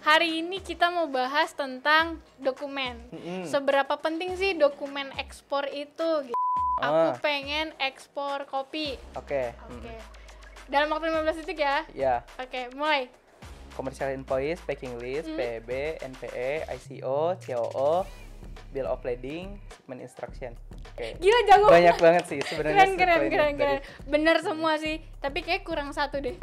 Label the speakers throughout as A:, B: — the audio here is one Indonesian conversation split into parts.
A: Hari ini kita mau bahas tentang dokumen.
B: Mm-mm.
A: Seberapa penting sih dokumen ekspor itu? Gitu.
B: Ah.
A: Aku pengen ekspor kopi.
B: Oke.
A: Oke.
B: mm.
A: Dalam waktu 15 detik ya.
B: Ya,
A: Oke, mulai.
B: commercial invoice, packing list,
A: Hmm.
B: PEB, NPE, ICO, COO, bill of lading, shipment instruction. Oke.
A: Gila jago.
B: Banyak banget sih sebenarnya.
A: keren keren keren keren.
B: dari-
A: Bener semua sih. Tapi kayak kurang satu deh.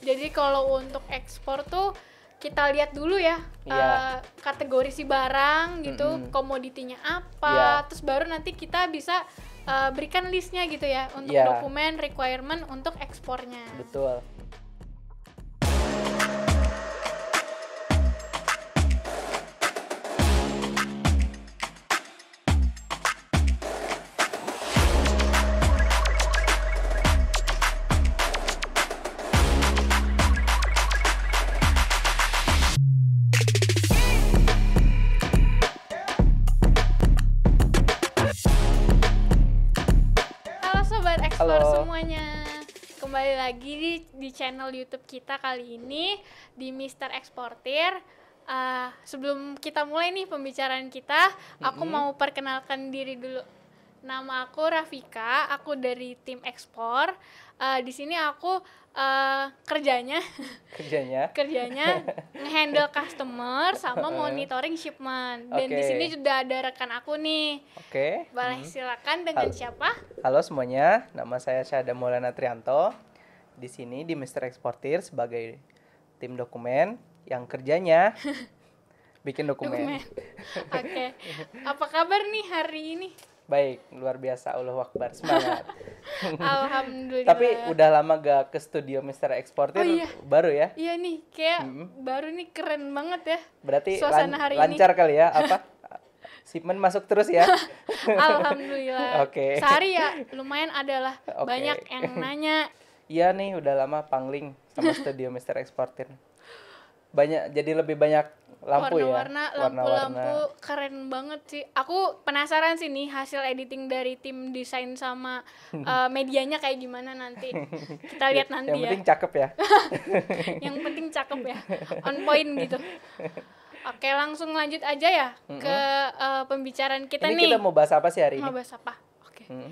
A: Jadi kalau untuk ekspor tuh kita lihat dulu ya
B: Iya.
A: eh, kategori si barang gitu,
B: Mm-mm.
A: komoditinya apa,
B: Iya.
A: terus baru nanti kita bisa eh, berikan listnya gitu ya untuk
B: Iya.
A: dokumen requirement untuk ekspornya.
B: Betul.
A: Lagi di, di channel YouTube kita kali ini di Mister Eksportir. Eh, sebelum kita mulai nih pembicaraan kita, aku
B: Mm-mm.
A: mau perkenalkan diri dulu. Nama aku Rafika, aku dari tim ekspor. Eh, di sini aku eh, kerjanya
B: Kerjanya.
A: kerjanya ngehandle customer sama monitoring shipment. Dan di
B: Oke.
A: sini sudah ada rekan aku nih.
B: Oke.
A: Boleh
B: mm.
A: silakan dengan
B: Halo.
A: siapa?
B: Halo semuanya, nama saya Syahda Maulana Trianto. Di sini di Mister Eksportir sebagai tim dokumen yang kerjanya bikin dokumen.
A: Dokumen. Oke. Apa kabar nih hari ini?
B: Baik, luar biasa Allah Akbar, semangat.
A: Alhamdulillah.
B: Tapi udah lama gak ke studio Mister Eksportir,
A: Oh iya.
B: baru ya?
A: Iya nih, kayak
B: Mm-mm.
A: baru nih keren banget ya.
B: Berarti
A: Suasana
B: lan-
A: hari ini.
B: lancar kali ya? Apa? Shipment masuk terus ya?
A: Alhamdulillah.
B: Oke.
A: Sehari ya lumayan adalah
B: Oke.
A: banyak yang nanya.
B: Iya nih, udah lama pangling sama studio Mister Eksportir. Banyak, jadi lebih banyak lampu
A: Warna-warna,
B: ya?
A: lampu-lampu keren banget sih. Aku penasaran sih nih hasil editing dari tim desain sama eh, medianya kayak gimana nanti. Kita lihat nanti
B: Yang
A: ya.
B: penting cakep ya.
A: yang penting cakep ya on point gitu oke langsung lanjut aja ya ke eh, pembicaraan kita
B: Ini
A: nih
B: kita mau bahas apa sih hari
A: mau
B: ini?
A: bahas apa oke
B: Hmm.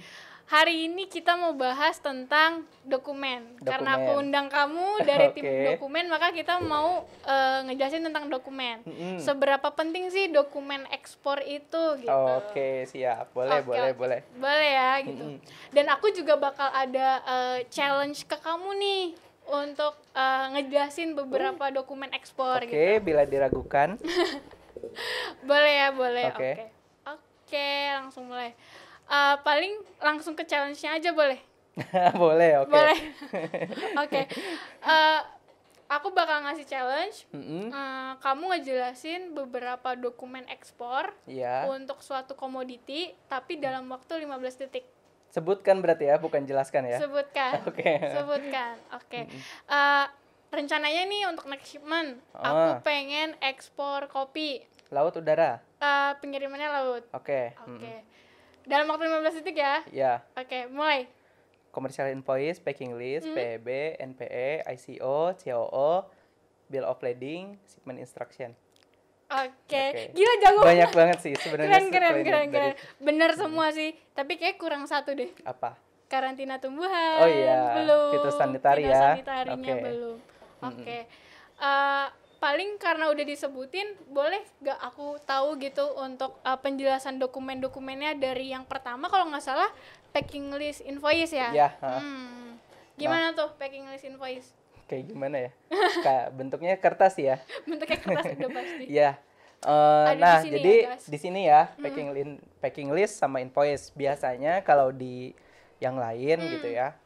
A: Hari ini kita mau bahas tentang dokumen, karena aku
B: Dokumen.
A: undang kamu dari tim
B: Oke.
A: dokumen maka kita mau eh, ngejelasin tentang dokumen
B: Mm-mm.
A: seberapa penting sih dokumen ekspor itu gitu
B: Oke, siap. Boleh,
A: Oke,
B: boleh,
A: oke.
B: boleh.
A: boleh ya gitu
B: Mm-mm.
A: dan aku juga bakal ada eh, challenge ke kamu nih untuk eh, ngejelasin beberapa dokumen ekspor
B: Oke,
A: gitu
B: bila diragukan.
A: boleh ya boleh oke
B: Oke.
A: oke langsung mulai Eh, paling langsung ke challenge-nya aja boleh
B: boleh, oke.
A: boleh oke Eh, aku bakal ngasih challenge
B: Mm-mm.
A: Eh, kamu ngejelasin beberapa dokumen ekspor
B: Iya.
A: untuk suatu komoditi tapi dalam waktu 15 detik
B: Sebutkan berarti ya, bukan jelaskan ya.
A: sebutkan
B: Oke.
A: sebutkan oke Eh, rencananya nih untuk next shipment aku
B: Ah.
A: pengen ekspor kopi
B: Laut udara.
A: Eh, pengirimannya laut
B: Oke.
A: oke
B: mm-mm.
A: Dalam waktu 15 detik ya
B: Ya.
A: oke mulai
B: Commercial invoice, packing list,
A: Hmm.
B: PEB, NPE, ICO, COO, bill of lading, shipment instruction.
A: oke
B: Oke.
A: gila jago
B: Banyak banget sih sebenarnya.
A: keren keren keren keren bener semua sih tapi kayak kurang satu deh
B: Apa?
A: karantina tumbuhan
B: Oh iya,
A: belum
B: fitosanitari ya.
A: fitosanitarinya
B: Oke.
A: belum oke Eh, paling karena udah disebutin boleh gak aku tahu gitu untuk eh, penjelasan dokumen-dokumennya dari yang pertama kalau nggak salah packing list invoice ya
B: Ya.
A: Hmm. gimana tuh packing list invoice
B: Kayak gimana ya? Kayak bentuknya kertas ya.
A: bentuknya kertas udah pasti Ada di
B: nah,
A: sini
B: jadi
A: ya, guys.
B: di sini ya packing lin packing list sama invoice. Biasanya kalau di yang lain
A: Hmm.
B: gitu ya,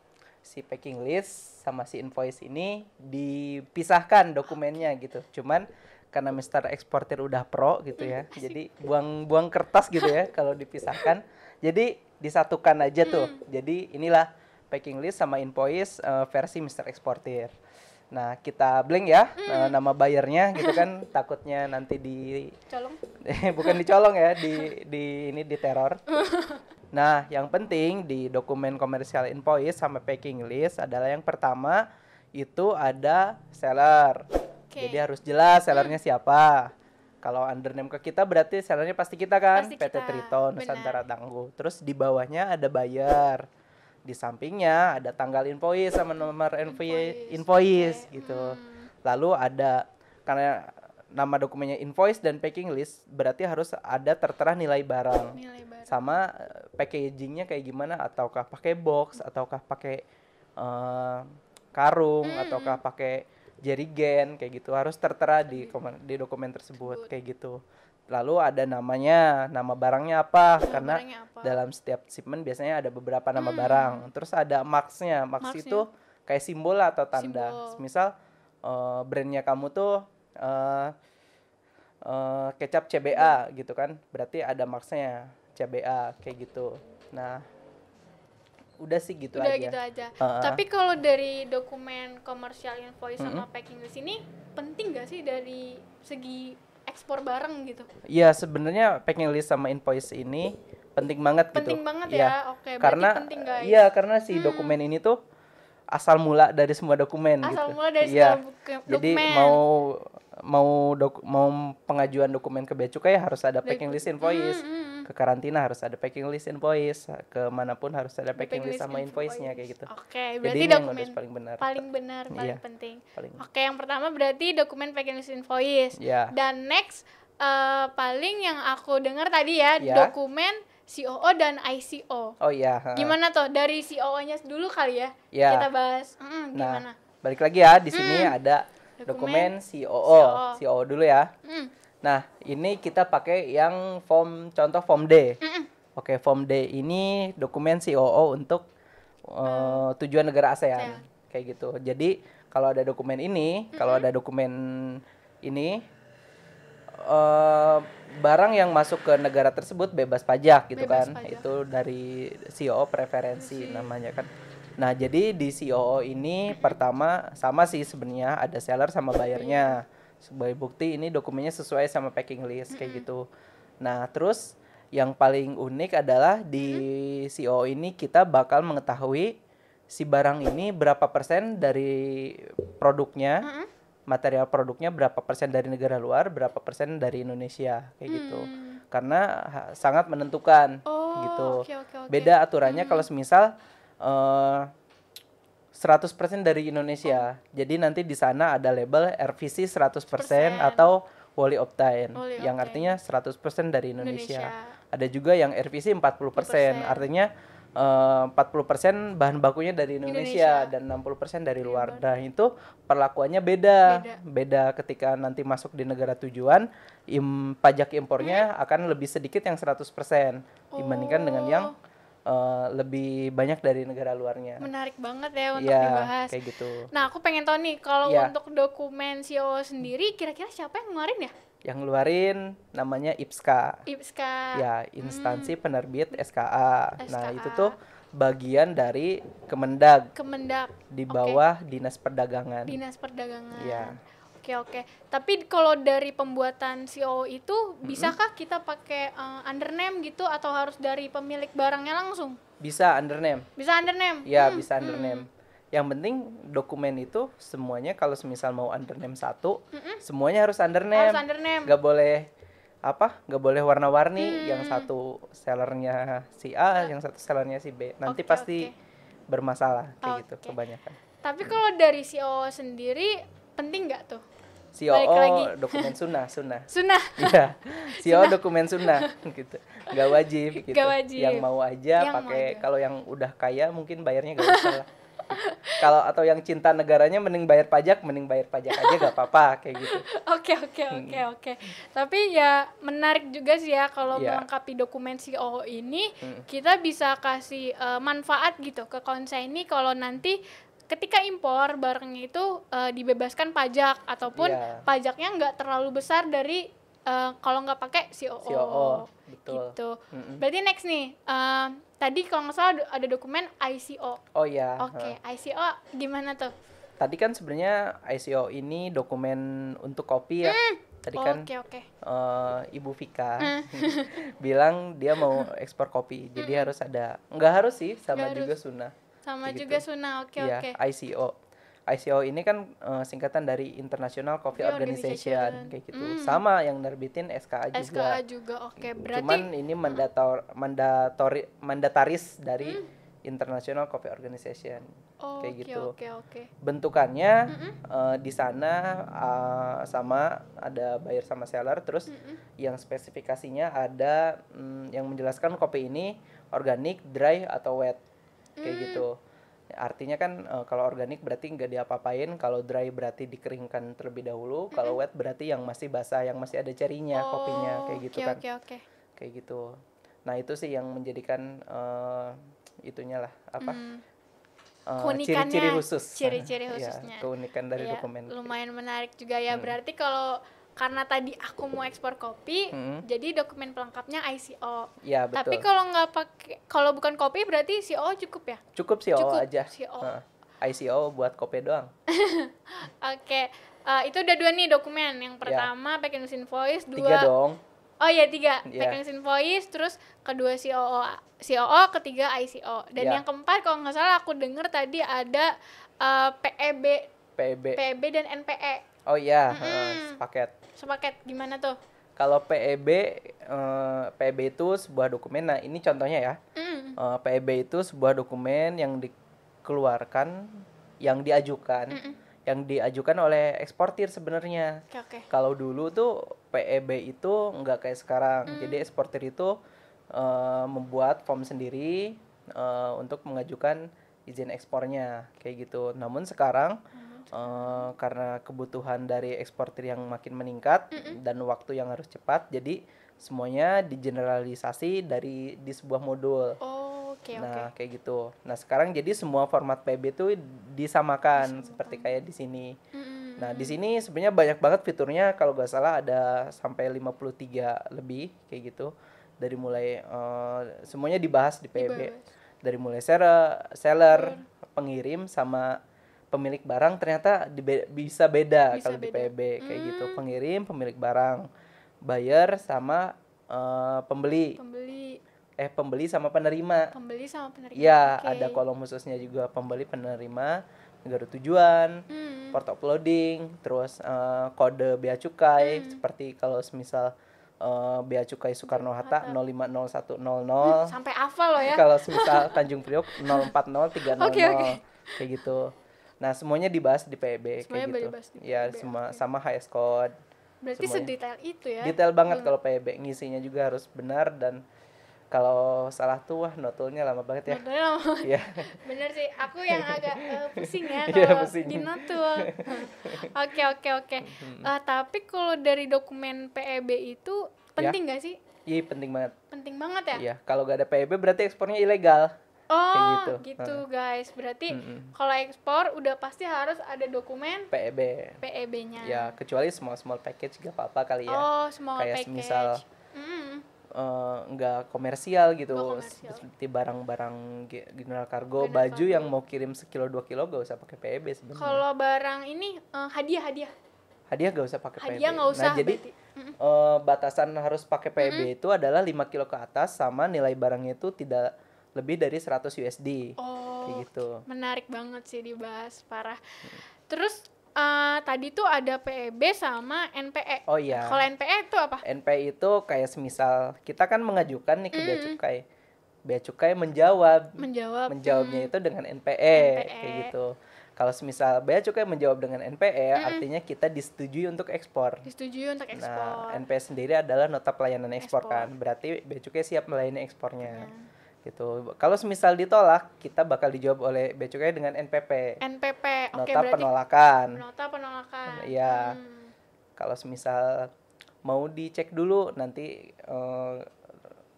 B: si packing list sama si invoice ini dipisahkan dokumennya gitu. Cuman karena Mister Eksportir udah pro gitu ya,
A: Hmm,
B: jadi buang-buang kertas gitu ya kalau dipisahkan. Jadi disatukan aja tuh.
A: Hmm.
B: Jadi inilah packing list sama invoice eh, versi Mister Eksportir. Nah, kita blank ya
A: Hmm.
B: eh, nama bayarnya gitu kan takutnya nanti di
A: colong
B: bukan dicolong ya, di di ini di teror. Nah, yang penting di dokumen komersial invoice sama packing list adalah yang pertama itu ada seller.
A: Oke.
B: Jadi harus jelas sellernya siapa. Kalau under name ke kita berarti sellernya pasti kita kan,
A: Pasti
B: PT
A: kita,
B: Triton
A: benar.
B: Nusantara Tangguh. Terus di bawahnya ada buyer. Di sampingnya ada tanggal invoice sama nomor invoice, invoice
A: Oke,
B: gitu.
A: hmm.
B: Lalu ada karena nama dokumennya invoice dan packing list berarti harus ada tertera nilai barang.
A: Nilai baru.
B: sama eh, packagingnya kayak gimana? Ataukah pakai box? Ataukah pakai eh, karung?
A: Hmm.
B: ataukah pakai jerigen kayak gitu. Harus tertera di komen- di dokumen tersebut. Kayak gitu. Lalu ada namanya. Nama barangnya apa?
A: Nama
B: karena
A: barangnya apa?
B: dalam setiap shipment biasanya ada beberapa nama
A: Hmm.
B: barang. Terus ada marksnya. Marks
A: Marksnya.
B: itu kayak simbol atau tanda.
A: Simbol.
B: misal eh, brandnya kamu tuh eh, eh, kecap CBA gitu kan berarti ada marksnya CBA kayak gitu nah udah sih gitu
A: Udah
B: aja
A: gitu aja.
B: Heeh.
A: Tapi kalau dari dokumen komersial invoice sama packing list ini penting gak sih dari segi ekspor barang gitu?
B: Iya sebenarnya packing list sama invoice ini penting banget gitu.
A: Penting banget
B: Iya.
A: ya. Oke,
B: Karena
A: penting guys.
B: iya karena si dokumen ini tuh asal mula dari semua dokumen
A: Asal
B: gitu.
A: mula dari
B: Iya.
A: segala buku-
B: Jadi
A: dokumen.
B: mau mau dok, mau pengajuan dokumen ke bea cukai harus ada packing list invoice.
A: Hmm, hmm, hmm.
B: Ke karantina harus ada packing list invoice. Ke mana pun harus ada packing
A: Packing
B: list sama
A: invoice.
B: invoice-nya kayak gitu.
A: Oke,
B: Jadi
A: berarti
B: yang
A: dokumen
B: paling benar.
A: paling benar, paling
B: Iya.
A: penting.
B: Paling
A: Oke, yang pertama berarti dokumen packing list invoice.
B: ya.
A: Dan next eh, paling yang aku dengar tadi ya,
B: Ya.
A: dokumen COO dan ICO.
B: Oh iya. ha.
A: Gimana tuh dari COO-nya dulu kali ya?
B: Ya.
A: Kita bahas. Mm,
B: Nah,
A: gimana?
B: balik lagi ya di sini ada
A: Dokumen
B: dokumen COO.
A: COO.
B: COO dulu ya.
A: Mm,
B: Nah, ini kita pakai yang form contoh form D.
A: mm-mm.
B: Oke, form D ini dokumen COO untuk eh, tujuan negara ASEAN.
A: ASEAN.
B: Kayak gitu. Jadi, kalau ada dokumen ini, kalau ada dokumen ini eh, barang yang masuk ke negara tersebut bebas pajak gitu
A: Bebas
B: kan.
A: pajak.
B: Itu dari COO preferensi namanya kan. Nah, jadi di COO ini pertama sama sih sebenarnya ada seller sama bayarnya. Sebagai bukti ini dokumennya sesuai sama packing list kayak gitu. Nah, terus yang paling unik adalah di COO ini kita bakal mengetahui si barang ini berapa persen dari produknya, material produknya berapa persen dari negara luar, berapa persen dari Indonesia kayak gitu.
A: Hmm.
B: Karena ha- sangat menentukan
A: Oh,
B: gitu.
A: oke oke oke.
B: Beda aturannya kalau semisal eh 100% dari Indonesia. Jadi nanti di sana ada label RVC 100% atau Wholly Optine
A: Wholly
B: yang
A: Optine.
B: artinya 100% dari Indonesia.
A: Indonesia.
B: Ada juga yang RVC 40%, artinya eh, 40% bahan bakunya dari Indonesia,
A: Indonesia.
B: dan 60% dari luar. Nah, itu perlakuannya beda.
A: Beda.
B: Beda ketika nanti masuk di negara tujuan, im, pajak impornya akan lebih sedikit yang 100% dibandingkan dengan yang eh, lebih banyak dari negara luarnya.
A: Menarik banget ya untuk
B: Iya,
A: dibahas.
B: kayak gitu.
A: Nah, aku pengen tahu nih kalau
B: Iya.
A: untuk dokumen COO sendiri kira-kira siapa yang ngeluarin ya?
B: Yang ngeluarin namanya IPSKA.
A: IPSKA.
B: Ya, instansi penerbit SKA. Nah,
A: SKA.
B: itu tuh bagian dari Kemendag
A: Kemendak
B: di bawah Dinas Perdagangan.
A: Dinas Perdagangan.
B: Iya.
A: Oke oke. Tapi kalau dari pembuatan COO itu bisakah kita pakai eh, undername gitu atau harus dari pemilik barangnya langsung?
B: Bisa undername.
A: Bisa undername?
B: Ya,
A: Hmm,
B: bisa undername. Yang penting dokumen itu semuanya kalau semisal mau undername satu, semuanya harus undername.
A: Harus undername.
B: Gak boleh apa? Gak boleh warna-warni.
A: Hmm.
B: Yang satu sellernya si A, yang satu sellernya si B. Nanti
A: Oke,
B: pasti bermasalah kayak gitu
A: Oke.
B: kebanyakan.
A: Tapi kalau dari COO sendiri penting nggak tuh? Lagi.
B: dokumen sunnah, sunnah.
A: Sunnah.
B: Iya, CEO dokumen sunnah gitu. Gak wajib gitu.
A: Gak wajib.
B: Yang mau aja pakai kalau yang udah kaya mungkin bayarnya gak usah lah. Kalau atau yang cinta negaranya mending bayar pajak, mending bayar pajak aja gak apa-apa kayak gitu.
A: Oke oke oke oke. Tapi ya menarik juga sih ya kalau
B: Iya.
A: melengkapi dokumen COO ini kita bisa kasih eh, manfaat gitu ke konsaini kalau nanti ketika impor barangnya itu eh, dibebaskan pajak ataupun
B: Iya.
A: pajaknya nggak terlalu besar dari eh, kalau nggak pakai COO.
B: COO, betul.
A: Gitu.
B: Mm-mm.
A: Berarti next nih eh, tadi kalau nggak salah ada dokumen ICO.
B: Oh ya.
A: Oke, ICO gimana tuh?
B: Tadi kan sebenarnya ICO ini dokumen untuk kopi ya. Tadi kan
A: Oke oke.
B: eh, Ibu Vika
A: Mm.
B: bilang dia mau ekspor kopi. Jadi harus ada nggak harus sih sama
A: Nggak
B: juga sunnah.
A: Sama
B: Gitu.
A: juga Suna. Oke
B: Iya,
A: oke.
B: ICO. ICO ini kan eh, singkatan dari International Coffee Organization,
A: Organization.
B: kayak gitu.
A: Hmm.
B: Sama yang nerbitin SKA juga.
A: SKA juga. Oke, berarti
B: Cuman ini mandator mandatori mandataris dari
A: Hmm.
B: International Coffee Organization.
A: oh,
B: kayak
A: oke,
B: gitu.
A: Oke, oke.
B: Bentukannya eh, di sana eh, sama ada buyer sama seller terus
A: Mm-mm.
B: yang spesifikasinya ada mm, yang menjelaskan kopi ini organik, dry atau wet. Kayak
A: Hmm.
B: gitu. Artinya kan eh, kalau organik berarti nggak diapa-apain, kalau dry berarti dikeringkan terlebih dahulu, kalau wet berarti yang masih basah, yang masih ada cerinya kopinya kayak gitu
A: oke,
B: kan.
A: Oke, oke.
B: Kayak gitu. Nah, itu sih yang menjadikan eh, itunya lah apa?
A: Hmm,
B: eh,
A: Keunikannya,
B: ciri-ciri khusus.
A: ciri-ciri
B: Iya,
A: khususnya.
B: keunikan dari
A: Iya,
B: dokumen.
A: Lumayan menarik juga ya.
B: Hmm.
A: Berarti kalau karena tadi aku mau ekspor kopi,
B: Hmm.
A: jadi dokumen pelengkapnya ICO.
B: Ya,
A: Tapi
B: betul.
A: kalau nggak pakai, kalau bukan kopi berarti CO cukup ya?
B: Cukup CO
A: Cukup
B: aja.
A: CO.
B: Heeh. ICO buat kopi doang.
A: Oke, eh, itu udah dua nih dokumen. Yang pertama packing list invoice, dua.
B: Ya. Tiga dong.
A: Oh iya tiga,
B: Iya.
A: packing list invoice, terus kedua COO, COO, ketiga ICO. Dan
B: Iya.
A: yang keempat kalau nggak salah aku denger tadi ada eh, PEB,
B: PEB.
A: PEB dan NPE
B: Oh iya,
A: Mm-mm.
B: heeh, sepaket.
A: Sepaket. Gimana tuh?
B: Kalau PEB, eh, PEB itu sebuah dokumen. Nah, ini contohnya ya.
A: Mm.
B: Eh, PEB itu sebuah dokumen yang dikeluarkan, yang diajukan,
A: Mm-mm.
B: yang diajukan oleh eksportir sebenarnya.
A: Oke oke.
B: Kalau dulu tuh PEB itu nggak kayak sekarang.
A: Hmm.
B: Jadi eksportir itu eh, membuat form sendiri eh, untuk mengajukan izin ekspornya kayak gitu. Namun sekarang eh, karena kebutuhan dari eksportir yang makin meningkat dan waktu yang harus cepat, jadi semuanya digeneralisasi dari di sebuah modul.
A: Oh, oke.
B: Nah, kayak gitu. Nah, sekarang jadi semua format PB itu disamakan seperti kayak di sini.
A: Mm-mm.
B: Nah, di sini sebenarnya banyak banget fiturnya kalau nggak salah ada sampai 53 lebih kayak gitu. Dari mulai eh, semuanya dibahas di PB.
A: Dibahas.
B: Dari mulai seller, seller, pengirim sama pemilik barang ternyata dibe- bisa beda
A: Bisa
B: kalau di
A: beda.
B: PB kayak gitu. Pengirim, pemilik barang, buyer sama eh, pembeli.
A: Pembeli,
B: Eh, pembeli sama penerima.
A: pembeli sama penerima.
B: Iya,
A: Oke.
B: ada kolom khususnya juga pembeli penerima, negara tujuan,
A: Hmm.
B: port uploading, terus eh, kode bea cukai seperti kalau semisal eh, bea cukai Soekarno Hatta 050100
A: Sampai hafal loh ya.
B: kalau semisal Tanjung Priok 040300
A: Oke, oke.
B: kayak gitu. Nah, semuanya dibahas di PB
A: Semuanya
B: kayak gitu.
A: dibahas di
B: Ya,
A: PB,
B: semua
A: oke.
B: sama HS code.
A: Berarti
B: semuanya.
A: sedetail itu ya.
B: Detail banget kalau PB, ngisinya juga harus benar dan kalau salah tuh wah notulnya lama banget ya.
A: Modelnya lama.
B: Iya.
A: Bener sih, aku yang agak eh, pusing ya
B: Iya,
A: kalau
B: pusing.
A: di notul. Oke oke oke. Eh, tapi kalau dari dokumen PEB itu penting nggak sih?
B: Iya, penting banget.
A: Penting banget ya.
B: Iya, kalau gak ada PB berarti ekspornya ilegal.
A: Oh,
B: gitu.
A: gitu, guys. Berarti
B: Mm-mm.
A: kalau ekspor udah pasti harus ada dokumen
B: PEB.
A: PEB-nya.
B: Ya, kecuali small small package gak apa-apa kali ya.
A: Oh, small
B: Kayak
A: package.
B: semisal
A: Mm.
B: eh, nggak komersial gitu
A: komersial.
B: seperti barang-barang ge- general cargo baju yang mau kirim sekilo dua kilo gak usah pakai PEB sebenarnya
A: Kalau barang ini eh, hadiah hadiah.
B: hadiah gak usah pakai PEB
A: Hadiah nggak usah
B: nah jadi
A: berarti.
B: Eh, batasan harus pakai PEB itu adalah 5 kilo ke atas sama nilai barangnya itu tidak lebih dari 100 USD
A: Oh,
B: kayak gitu
A: menarik banget sih dibahas parah. Terus eh, tadi tuh ada PEB sama NPE.
B: oh iya
A: Kalau NPE itu apa?
B: NPI itu kayak semisal kita kan mengajukan nih ke bea cukai bea cukai menjawab
A: Menjawab.
B: menjawabnya itu dengan NPE,
A: NPE.
B: kayak gitu. Kalau semisal bea cukai menjawab dengan NPE, artinya kita disetujui untuk ekspor.
A: Disetujui untuk ekspor.
B: Nah, NPE sendiri adalah nota pelayanan ekspor,
A: Ekspor.
B: kan. Berarti bea cukai siap melayani ekspornya. Gitu. Kalau semisal ditolak, kita bakal dijawab oleh bea cukai dengan NPP.
A: NPP. Oke,
B: nota
A: berarti
B: penolakan.
A: nota penolakan.
B: Iya.
A: Hmm.
B: Kalau semisal mau dicek dulu nanti eh,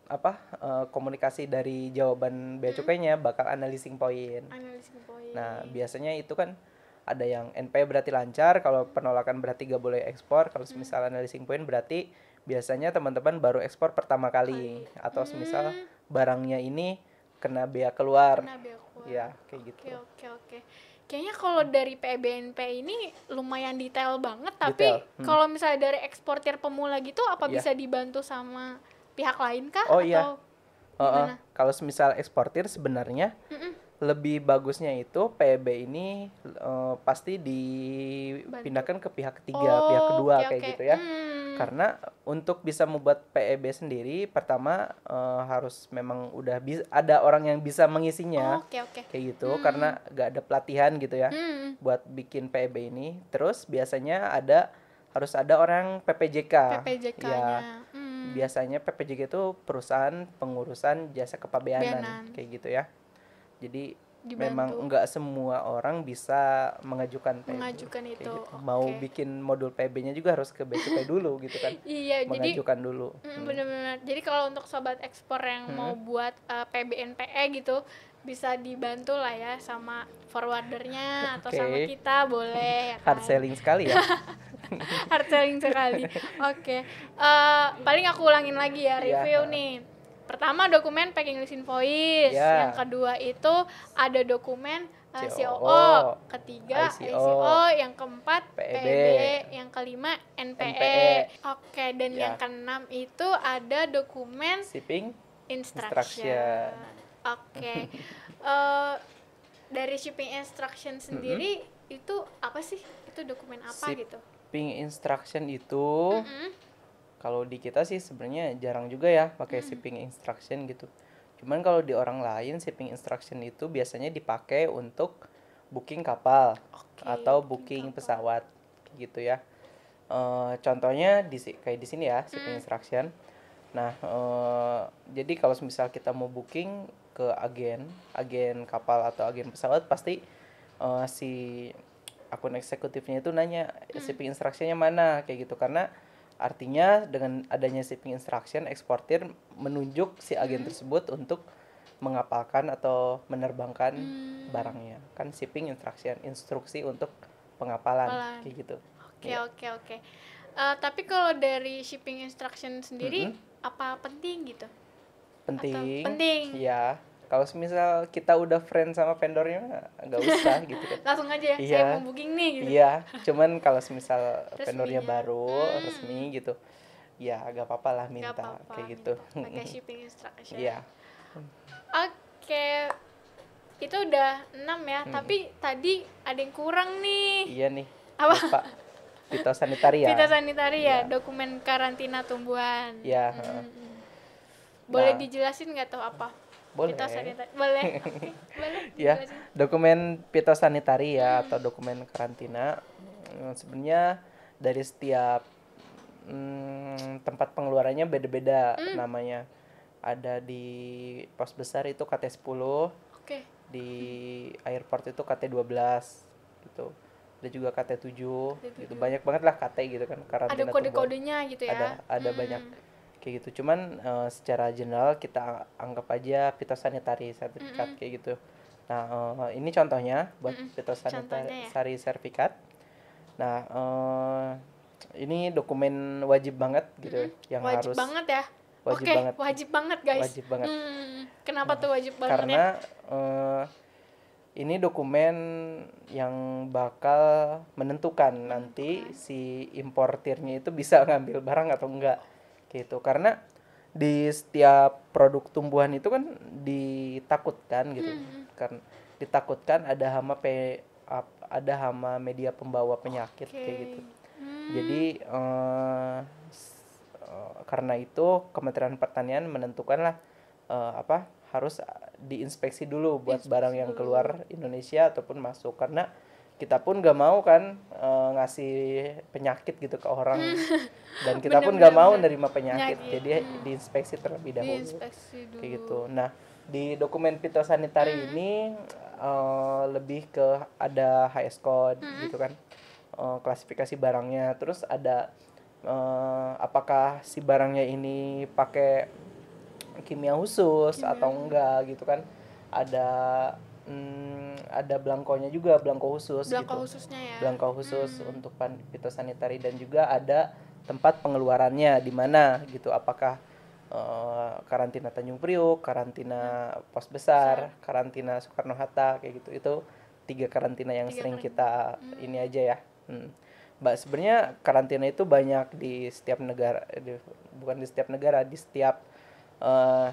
B: apa eh, komunikasi dari jawaban bea cukainya bakal analyzing point.
A: Analisis poin.
B: Nah, biasanya itu kan ada yang NP berarti lancar, kalau penolakan berarti gak boleh ekspor, kalau semisal analyzing point berarti biasanya teman-teman baru ekspor pertama kali atau semisal barangnya ini kena bea keluar.
A: Kena bea keluar.
B: Ya, kayak gitu.
A: Oke oke oke. Kayaknya kalau dari PBNP ini lumayan detail banget, tapi
B: Detail, hmm.
A: kalau misalnya dari eksportir pemula gitu, apa
B: Iya.
A: bisa dibantu sama pihak lain kah?
B: Oh, iya.
A: Atau
B: Heeh.
A: Gimana?
B: Kalau semisal eksportir sebenarnya
A: Mm-mm.
B: Lebih bagusnya itu PEB ini eh, pasti dipindahkan ke pihak ketiga, pihak kedua
A: oke,
B: kayak
A: oke.
B: gitu ya.
A: Hmm.
B: Karena untuk bisa membuat PEB sendiri, pertama eh, harus memang udah bisa ada orang yang bisa mengisinya
A: Oke, oke.
B: kayak gitu, karena gak ada pelatihan gitu ya
A: Hmm.
B: buat bikin PEB ini. Terus biasanya ada harus ada orang PPJK.
A: PPJK-nya.
B: Ya,
A: Hmm.
B: biasanya PPJK itu perusahaan pengurusan jasa kepabeanan
A: Beanan.
B: kayak gitu ya. Jadi
A: Dibantu.
B: memang enggak semua orang bisa mengajukan PEB.
A: Mengajukan itu,
B: gitu. Mau
A: oke.
B: bikin modul PEB-nya juga harus ke BCP dulu gitu kan.
A: Iya, jadi
B: mengajukan dulu.
A: Mm, bener-bener. Jadi kalau untuk sobat ekspor yang
B: Hmm.
A: mau buat uh, PBNPE gitu bisa dibantu lah ya sama forwardernya atau sama kita boleh ya
B: Hard
A: kan?
B: selling sekali ya.
A: Hard selling sekali. Oke. Eh, paling aku ulangin lagi ya
B: Iya.
A: review nih. Pertama dokumen packing list invoice,
B: Iya.
A: yang kedua itu ada dokumen uh,
B: COO,
A: COO, ketiga
B: ICO,
A: ICO, yang keempat
B: PEB,
A: PEB, yang kelima NPE.
B: NPE.
A: Oke, dan
B: Ya.
A: yang keenam itu ada dokumen
B: Shipping
A: instruction.
B: Instruction.
A: Oke. Eh, dari shipping instruction sendiri itu apa sih? Itu dokumen apa
B: Ship-
A: gitu?
B: shipping instruction itu
A: Mm-mm.
B: Kalau di kita sih sebenarnya jarang juga ya pakai
A: Hmm.
B: shipping instruction gitu. Cuman kalau di orang lain shipping instruction itu biasanya dipakai untuk booking kapal
A: Oke,
B: atau
A: booking kapal.
B: pesawat gitu ya. Eh, contohnya di kayak di sini ya
A: Hmm.
B: shipping instruction. Nah, eh, jadi kalau misal kita mau booking ke agen, agen kapal atau agen pesawat pasti eh, si akun eksekutifnya itu nanya
A: Hmm.
B: shipping instructionnya mana kayak gitu karena artinya dengan adanya shipping instruction eksportir menunjuk si agen
A: Hmm.
B: tersebut untuk mengapalkan atau menerbangkan
A: Hmm.
B: barangnya kan shipping instruction instruksi untuk pengapalan
A: Pengapalan.
B: kayak gitu
A: Oke
B: Iya.
A: oke oke. Eh, tapi kalau dari shipping instruction sendiri apa penting gitu?
B: penting
A: penting.
B: ya kalau misal kita udah friend sama vendornya nggak usah gitu kan
A: Langsung aja ya,
B: Iya.
A: saya mau booking nih gitu.
B: iya cuman kalau misal vendornya baru
A: Hmm.
B: resmi gitu ya agak apa-apa lah minta
A: apa-apa,
B: kayak gitu
A: Pakai shipping instruction.
B: iya
A: Oke. Itu udah 6 ya, tapi tadi ada yang kurang nih.
B: iya nih
A: Apa?
B: lupa fitosanitaria
A: Fitosanitari ya, dokumen karantina tumbuhan.
B: Iya,
A: Mm,
B: heeh.
A: mm, mm. Boleh
B: Nah.
A: dijelasin nggak tuh apa?
B: Boleh.
A: Boleh. Oke, boleh.
B: ya
A: dijelasin.
B: dokumen fitosanitari ya
A: Hmm.
B: atau dokumen karantina mm, sebenarnya dari setiap mm, tempat pengeluarannya beda-beda
A: Hmm.
B: namanya ada di pos besar itu KT 10
A: Oke.
B: di airport itu KT 12 gitu ada juga KT 7 gitu banyak banget lah KT gitu kan
A: Ada
B: karantina tumbuhan.
A: kode-kodenya gitu ya.
B: ada ada
A: Hmm.
B: banyak kayak gitu cuman eh, secara general kita anggap aja fitosanitari sertifikat kayak gitu nah eh, ini contohnya buat
A: Mm-mm.
B: fitosanitari
A: Contohnya ya.
B: sertifikat nah eh, ini dokumen wajib banget gitu yang
A: wajib
B: harus
A: banget ya.
B: wajib
A: Oke,
B: banget
A: wajib banget guys.
B: wajib banget
A: Hmm, Kenapa tuh wajib banget ya?
B: karena eh, ini dokumen yang bakal menentukan nanti si importirnya itu bisa ngambil barang atau enggak gitu. Karena di setiap produk tumbuhan itu kan ditakutkan gitu.
A: Hmm.
B: kan ditakutkan ada hama pe ada hama media pembawa penyakit
A: Oke.
B: kayak gitu.
A: Hmm,
B: jadi eh, karena itu Kementerian Pertanian menentukan lah eh, apa harus diinspeksi dulu buat barang yang keluar Indonesia ataupun masuk. Karena kita pun gak mau kan eh, ngasih penyakit gitu ke orang. Dan kita pun gak mau nerima penyakit.
A: Penyakit,
B: jadi diinspeksi terlebih dahulu.
A: Diinspeksi dulu.
B: kayak gitu. Nah di dokumen fitosanitari ini eh, lebih ke ada HS code gitu kan, Eh, klasifikasi barangnya, terus ada eh, apakah si barangnya ini pakai kimia khusus atau enggak gitu kan, ada mm, ada belangkonya juga belangko khusus
A: Belangko
B: gitu
A: khususnya ya.
B: belangko khusus untuk pan fitosanitari dan juga ada tempat pengeluarannya di mana gitu apakah eh, karantina Tanjung Priuk, karantina Pos Besar, karantina Soekarno Hatta kayak gitu itu tiga karantina yang
A: Tiga
B: sering
A: karantina.
B: kita ini aja ya. Hmm. Mbak sebenarnya karantina itu banyak di setiap negara, di- bukan di setiap negara, di setiap eh,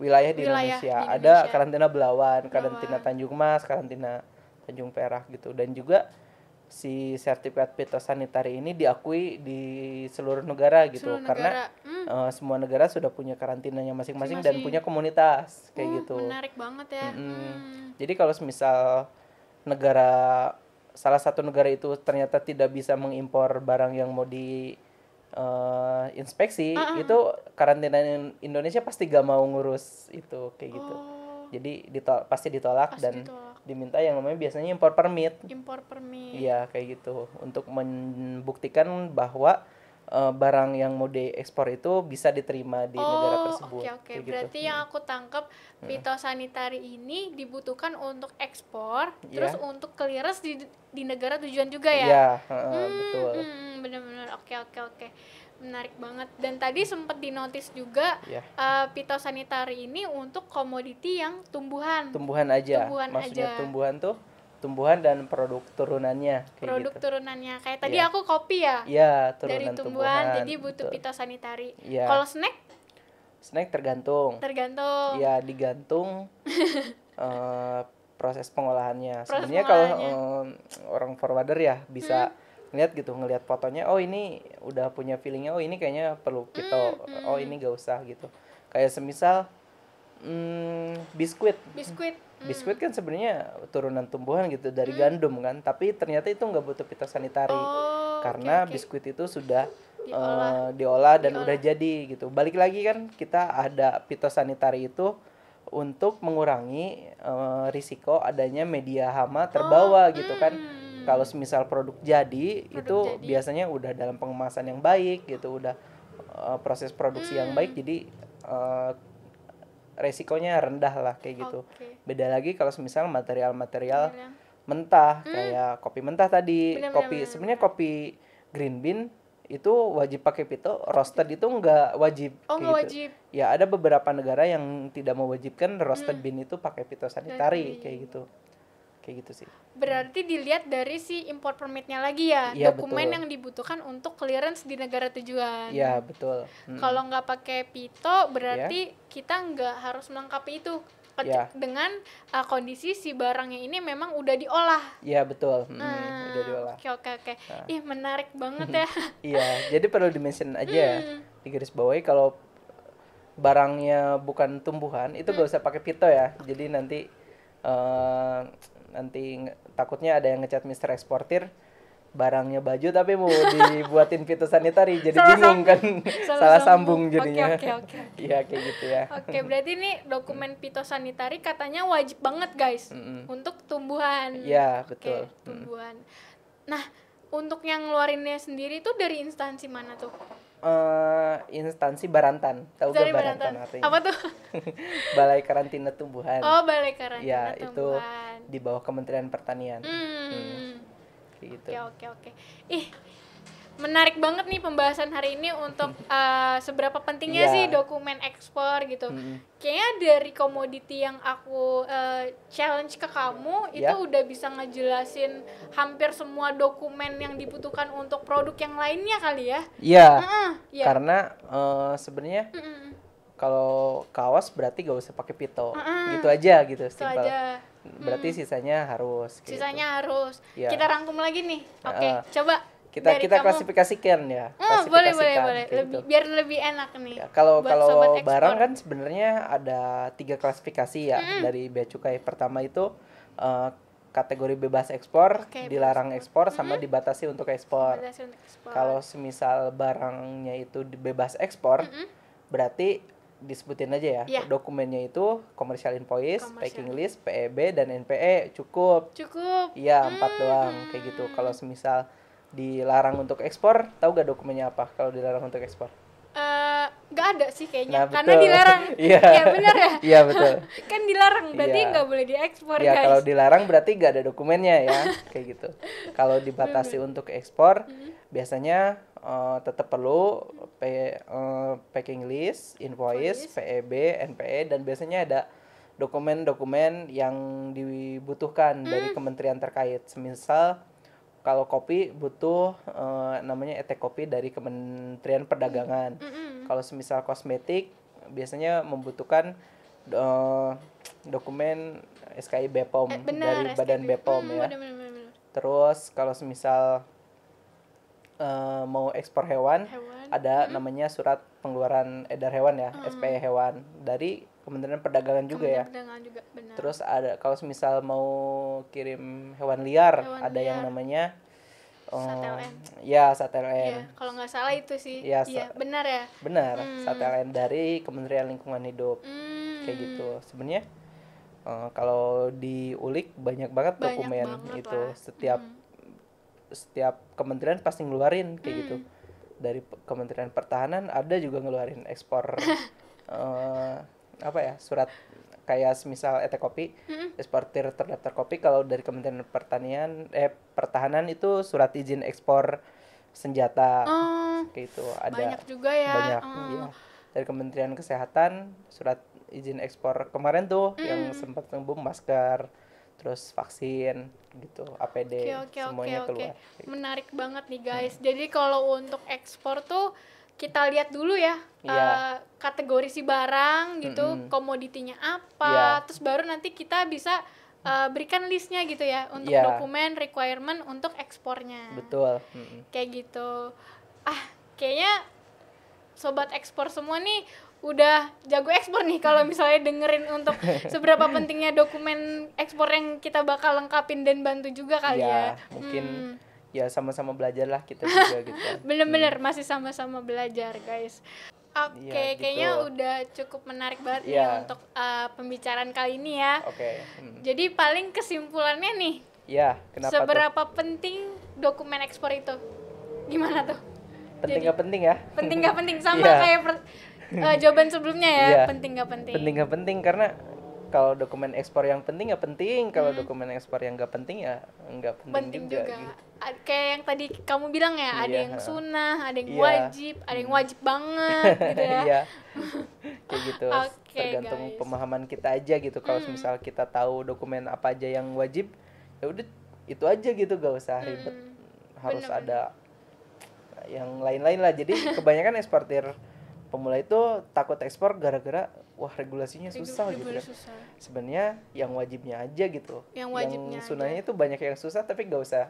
B: wilayah di
A: Wilayah
B: Indonesia.
A: di
B: Ada
A: Indonesia.
B: karantina Belawan, karantina. Tanjung Mas, karantina Tanjung Perak gitu. Dan juga si sertifikat fitosanitary ini diakui di seluruh negara gitu
A: Seluruh
B: karena
A: negara. Hmm,
B: eh, semua negara sudah punya karantinanya masing-masing dan punya komunitas kayak
A: uh,
B: gitu.
A: Menarik banget ya.
B: Mm-mm.
A: Hmm.
B: Jadi kalau misal negara salah satu negara itu ternyata tidak bisa mengimpor barang yang mau di eh, inspeksi,
A: Uh-uh.
B: itu karantina in- Indonesia pasti gak mau ngurus itu kayak gitu.
A: Oh,
B: Jadi ditol- pasti ditolak
A: pasti
B: dan
A: ditolak.
B: diminta yang namanya biasanya impor permit.
A: impor permit.
B: Iya, kayak gitu. Untuk membuktikan bahwa eh, barang yang mau diekspor itu bisa diterima di negara
A: Oh,
B: tersebut.
A: oke oke.
B: kayak gitu.
A: Berarti yang aku tangkap fitosanitary ini dibutuhkan untuk ekspor, terus
B: Iya.
A: untuk clearance di di negara tujuan juga ya.
B: Iya, heeh,
A: Hmm,
B: betul.
A: hmm, benar-benar. Oke oke oke. Menarik banget. Dan tadi sempat dinotis juga
B: Iya.
A: eh, fitosanitary ini untuk komoditi yang tumbuhan.
B: tumbuhan aja
A: Tumbuhan
B: maksudnya
A: aja.
B: tumbuhan tuh tumbuhan dan produk turunannya kayak
A: produk
B: gitu
A: turunannya. Kayak tadi
B: Iya.
A: aku kopi ya.
B: Iya
A: dari
B: turunan
A: tumbuhan, jadi butuh
B: betul.
A: fitosanitary.
B: Iya.
A: Kalau snack
B: snack tergantung
A: tergantung.
B: ya digantung eh, proses pengolahannya
A: Proses
B: sebenarnya kalau eh, orang forwarder ya bisa ngeliat gitu ngelihat fotonya oh ini udah punya feelingnya oh ini kayaknya perlu pito
A: Hmm,
B: oh ini gak usah gitu kayak semisal hmm, biskuit
A: Biskuit. Hmm.
B: Biskuit kan sebenarnya turunan tumbuhan gitu dari gandum kan, tapi ternyata itu nggak butuh fitosanitary
A: Oh,
B: karena
A: oke, oke.
B: biskuit itu sudah
A: Diolah.
B: eh, diolah dan udah jadi gitu. Balik lagi kan kita ada fitosanitary itu untuk mengurangi eh, risiko adanya media hama terbawa gitu kan.
A: hmm.
B: Kalau semisal produk jadi itu
A: jadi.
B: biasanya udah dalam pengemasan yang baik gitu, udah eh, proses produksi yang baik jadi eh, resikonya rendah lah kayak gitu.
A: Oke.
B: Beda lagi kalau semisal material-material mentah kayak kopi mentah tadi,
A: Bener,
B: kopi sebenarnya kopi green bean itu wajib pakai pito, roasted itu nggak wajib.
A: Oh,
B: kayak gitu.
A: wajib.
B: Ya ada beberapa negara yang tidak mewajibkan roasted bean itu pakai
A: Sanitary.
B: fitosanitary kayak gitu. Kayak gitu sih.
A: Berarti dilihat dari si import permitnya lagi ya,
B: Iya,
A: dokumen
B: betul.
A: yang dibutuhkan untuk clearance di negara tujuan.
B: Iya betul. Mm.
A: Kalau nggak pakai pito, berarti kita nggak harus melengkapi itu
B: Ya.
A: dengan uh, kondisi si barangnya ini memang udah diolah.
B: Iya betul. Mm,
A: Hmm,
B: Udah diolah.
A: Oke oke oke.
B: Nah.
A: Ih menarik banget ya.
B: Iya, jadi perlu dimention aja ya.
A: Hmm.
B: Di garis bawahi kalau barangnya bukan tumbuhan itu
A: Hmm.
B: gak usah pakai pito ya. Jadi nanti eh, nanti takutnya ada yang ngecat Mister Eksportir barangnya baju tapi mau dibuatin fitosanitary jadi
A: Salah
B: bingung kan
A: Salah
B: salah
A: sambung.
B: sambung jadinya
A: Oke, oke, oke.
B: iya kayak gitu ya
A: Oke, berarti ini dokumen fitosanitary katanya wajib banget guys
B: Mm-mm.
A: untuk tumbuhan.
B: Iya,
A: Oke,
B: betul.
A: tumbuhan. Nah, untuk yang ngeluarinnya sendiri tuh dari instansi mana tuh?
B: Eh, instansi Barantan tahu gak Barantan,
A: Barantan.
B: artinya
A: Apa tuh?
B: Balai Karantina Tumbuhan
A: Oh, Balai Karantina
B: ya itu
A: Tumbuhan.
B: di bawah Kementerian Pertanian
A: Hmm.
B: kayak gitu
A: Oke, oke, oke. Ih, menarik banget nih pembahasan hari ini untuk uh, seberapa pentingnya
B: Iya.
A: sih dokumen ekspor gitu.
B: Mm-mm.
A: Kayaknya dari komoditi yang aku uh, challenge ke kamu itu
B: Ya.
A: udah bisa ngejelasin hampir semua dokumen yang dibutuhkan untuk produk yang lainnya kali ya.
B: Iya,
A: Heeh, iya.
B: karena eh, sebenarnya
A: Mm-mm.
B: kalau kaos berarti gak usah pakai pito,
A: Mm-mm.
B: gitu aja gitu,
A: Itu
B: simpel.
A: aja.
B: Berarti sisanya harus.
A: Sisanya harus.
B: Iya.
A: Kita rangkum lagi nih. Oke,
B: Heeh.
A: coba
B: gitu. Kita
A: dari
B: kita
A: kamu.
B: klasifikasikan ya.
A: Hmm, boleh boleh
B: klasifikasikan,
A: boleh.
B: kayak
A: Lebih
B: gitu.
A: biar lebih enak nih.
B: Ya, kalau
A: buat
B: kalau
A: ekspor.
B: barang kan sebenarnya ada tiga klasifikasi ya dari bea cukai. Pertama itu eh, kategori bebas ekspor,
A: Oke,
B: dilarang ekspor, sama dibatasi untuk ekspor.
A: Ekspor.
B: Kalau semisal barangnya itu bebas ekspor, berarti disebutin aja ya.
A: Iya.
B: Dokumennya itu commercial invoice,
A: Commercial.
B: packing list, PEB dan NPE cukup.
A: cukup
B: Iya, empat doang kayak gitu. Kalau semisal dilarang untuk ekspor, tahu gak dokumennya apa kalau dilarang untuk ekspor?
A: eh nggak ada sih kayaknya
B: Nah,
A: karena dilarang.
B: Iya.
A: ya benar ya?
B: Iya, betul.
A: kan dilarang berarti
B: Iya.
A: nggak boleh diekspor
B: ya
A: guys.
B: kalau dilarang berarti gak ada dokumennya ya kayak gitu. Kalau dibatasi untuk ekspor biasanya eh, tetap perlu P- eh, packing list invoice PEB NPE dan biasanya ada dokumen-dokumen yang dibutuhkan dari kementerian terkait. Semisal kalau kopi butuh eh, namanya etek kopi dari Kementerian Perdagangan
A: Mm-mm.
B: kalau semisal kosmetik biasanya membutuhkan eh, dokumen SKI BPOM
A: Eh, benar,
B: dari Badan
A: SKB.
B: BPOM
A: Hmm,
B: ya.
A: benar, benar, benar.
B: Terus kalau semisal eh, mau ekspor hewan,
A: Hewan.
B: ada namanya surat pengeluaran edar hewan ya, SPE hewan dari Kementerian Perdagangan juga ya.
A: Kementerian Perdagangan juga benar.
B: Terus ada kalau semisal mau kirim hewan liar,
A: Hewan
B: ada yang
A: liar.
B: namanya eh,
A: SATLN.
B: Ya, SATLN.
A: Iya, kalau nggak salah itu sih.
B: Iya,
A: Iya,
B: sa-
A: benar ya.
B: Benar,
A: Hmm.
B: SATLN dari Kementerian Lingkungan Hidup.
A: Hmm.
B: Kayak gitu. Sebenarnya eh, kalau diulik banyak banget
A: Banyak
B: dokumen
A: banget
B: itu.
A: lah.
B: Setiap
A: Hmm.
B: setiap kementerian pasti ngeluarin kayak gitu.
A: Hmm.
B: Dari P- Kementerian Pertahanan ada juga ngeluarin ekspor eh, apa ya? Surat kayak semisal ET kopi,
A: Hmm.
B: eksportir terdaftar kopi kalau dari Kementerian Pertanian eh Pertahanan itu surat izin ekspor senjata
A: Oh,
B: kayak itu ada
A: banyak juga ya.
B: banyak
A: Oh.
B: iya dari Kementerian Kesehatan surat izin ekspor kemarin tuh
A: Hmm.
B: yang sempat ngebum masker terus vaksin gitu APD
A: oke, oke,
B: semuanya
A: oke.
B: keluar
A: Menarik banget nih guys. Jadi kalau untuk ekspor tuh kita lihat dulu ya
B: Iya.
A: eh, kategori si barang gitu,
B: Mm-mm.
A: komoditinya apa,
B: Iya.
A: terus baru nanti kita bisa eh, berikan listnya gitu ya untuk
B: Iya.
A: dokumen requirement untuk ekspornya.
B: betul Mm-mm.
A: Kayak gitu. Ah, kayaknya sobat ekspor semua nih udah jago ekspor nih kalau misalnya dengerin untuk seberapa pentingnya dokumen ekspor yang kita bakal lengkapin dan bantu juga kali ya.
B: ya mungkin
A: Hmm.
B: Ya sama-sama belajar lah kita juga gitu
A: Bener-bener masih sama-sama belajar guys. Oke,
B: Iya, gitu.
A: kayaknya udah cukup menarik banget nih
B: Iya.
A: untuk uh, pembicaraan kali ini ya.
B: oke Mm.
A: Jadi paling kesimpulannya nih,
B: ya kenapa tuh
A: seberapa penting dokumen ekspor itu? Gimana tuh?
B: penting
A: jadi-
B: nggak penting ya
A: Penting gak penting sama
B: Iya.
A: kayak per- uh, jawaban sebelumnya ya.
B: Iya.
A: Penting gak penting?
B: penting nggak penting karena kalau dokumen ekspor yang penting ya penting kalau
A: Hmm.
B: dokumen ekspor yang nggak penting ya nggak penting,
A: penting
B: juga,
A: juga.
B: gitu.
A: Kayak yang tadi kamu bilang ya, ada
B: Iya,
A: yang sunnah, ada yang
B: Iya.
A: wajib, ada yang wajib banget gitu ya.
B: Iya. kayak gitu
A: Oke,
B: tergantung
A: guys.
B: pemahaman kita aja gitu kalau
A: Hmm.
B: misal kita tahu dokumen apa aja yang wajib ya udah itu aja gitu gak usah ribet
A: Hmm.
B: harus
A: Bener-bener.
B: ada yang lain-lain lah jadi kebanyakan eksportir pemula itu takut ekspor gara-gara wah regulasinya susah gitu
A: Bener-bener
B: kan
A: susah.
B: sebenarnya yang wajibnya aja gitu
A: Yang wajibnya aja.
B: sunahnya itu banyak yang susah tapi gak usah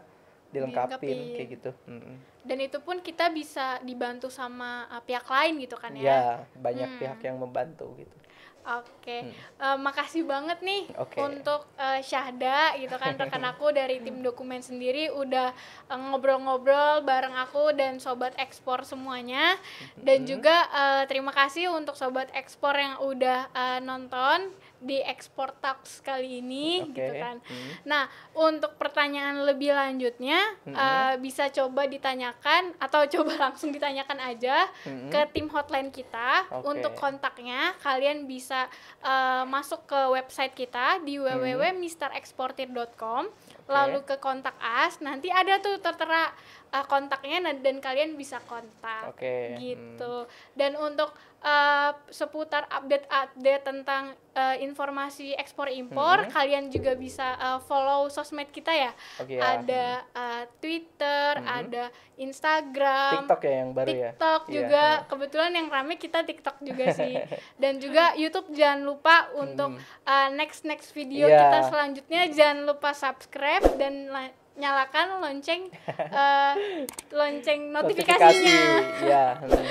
B: dilengkapin
A: Dilengkapin.
B: kayak gitu Mm-mm.
A: Dan itu pun kita bisa dibantu sama uh, pihak lain gitu kan
B: ya
A: ya.
B: banyak
A: Hmm.
B: pihak yang membantu gitu
A: Oke,
B: Hmm.
A: Eh, makasih banget nih
B: Oke.
A: untuk eh, Syahda gitu kan rekan aku dari tim dokumen sendiri udah eh, ngobrol-ngobrol bareng aku dan sobat ekspor semuanya dan
B: Hmm.
A: juga eh, terima kasih untuk sobat ekspor yang udah eh, nonton di Export Talks kali ini
B: Oke.
A: gitu kan.
B: Hmm.
A: Nah, untuk pertanyaan lebih lanjutnya
B: Mm-mm.
A: eh, bisa coba ditanyakan atau coba langsung ditanyakan aja
B: Mm-mm.
A: ke tim hotline kita.
B: Oke.
A: Untuk kontaknya kalian bisa eh, masuk ke website kita di www.misterexportir.com lalu ke kontak us nanti ada tuh tertera eh, kontaknya dan- dan kalian bisa kontak
B: Oke,
A: gitu dan untuk eh, seputar update-update tentang eh, informasi ekspor impor
B: Mhm.
A: kalian juga bisa eh, follow sosmed kita ya
B: Oke ya.
A: ada eh, Twitter
B: Mhm.
A: ada Instagram
B: TikTok ya yang baru ya.
A: TikTok
B: Iya,
A: juga
B: ha.
A: kebetulan yang rame kita TikTok juga sih dan juga YouTube jangan lupa untuk uh, next next video
B: Hmm. Iya.
A: kita selanjutnya jangan lupa subscribe dan la- nyalakan lonceng uh, lonceng notifikasinya
B: Iya. hmm.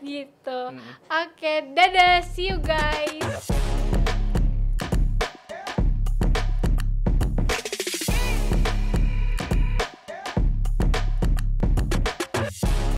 A: gitu
B: Hmm.
A: oke dadah see you guys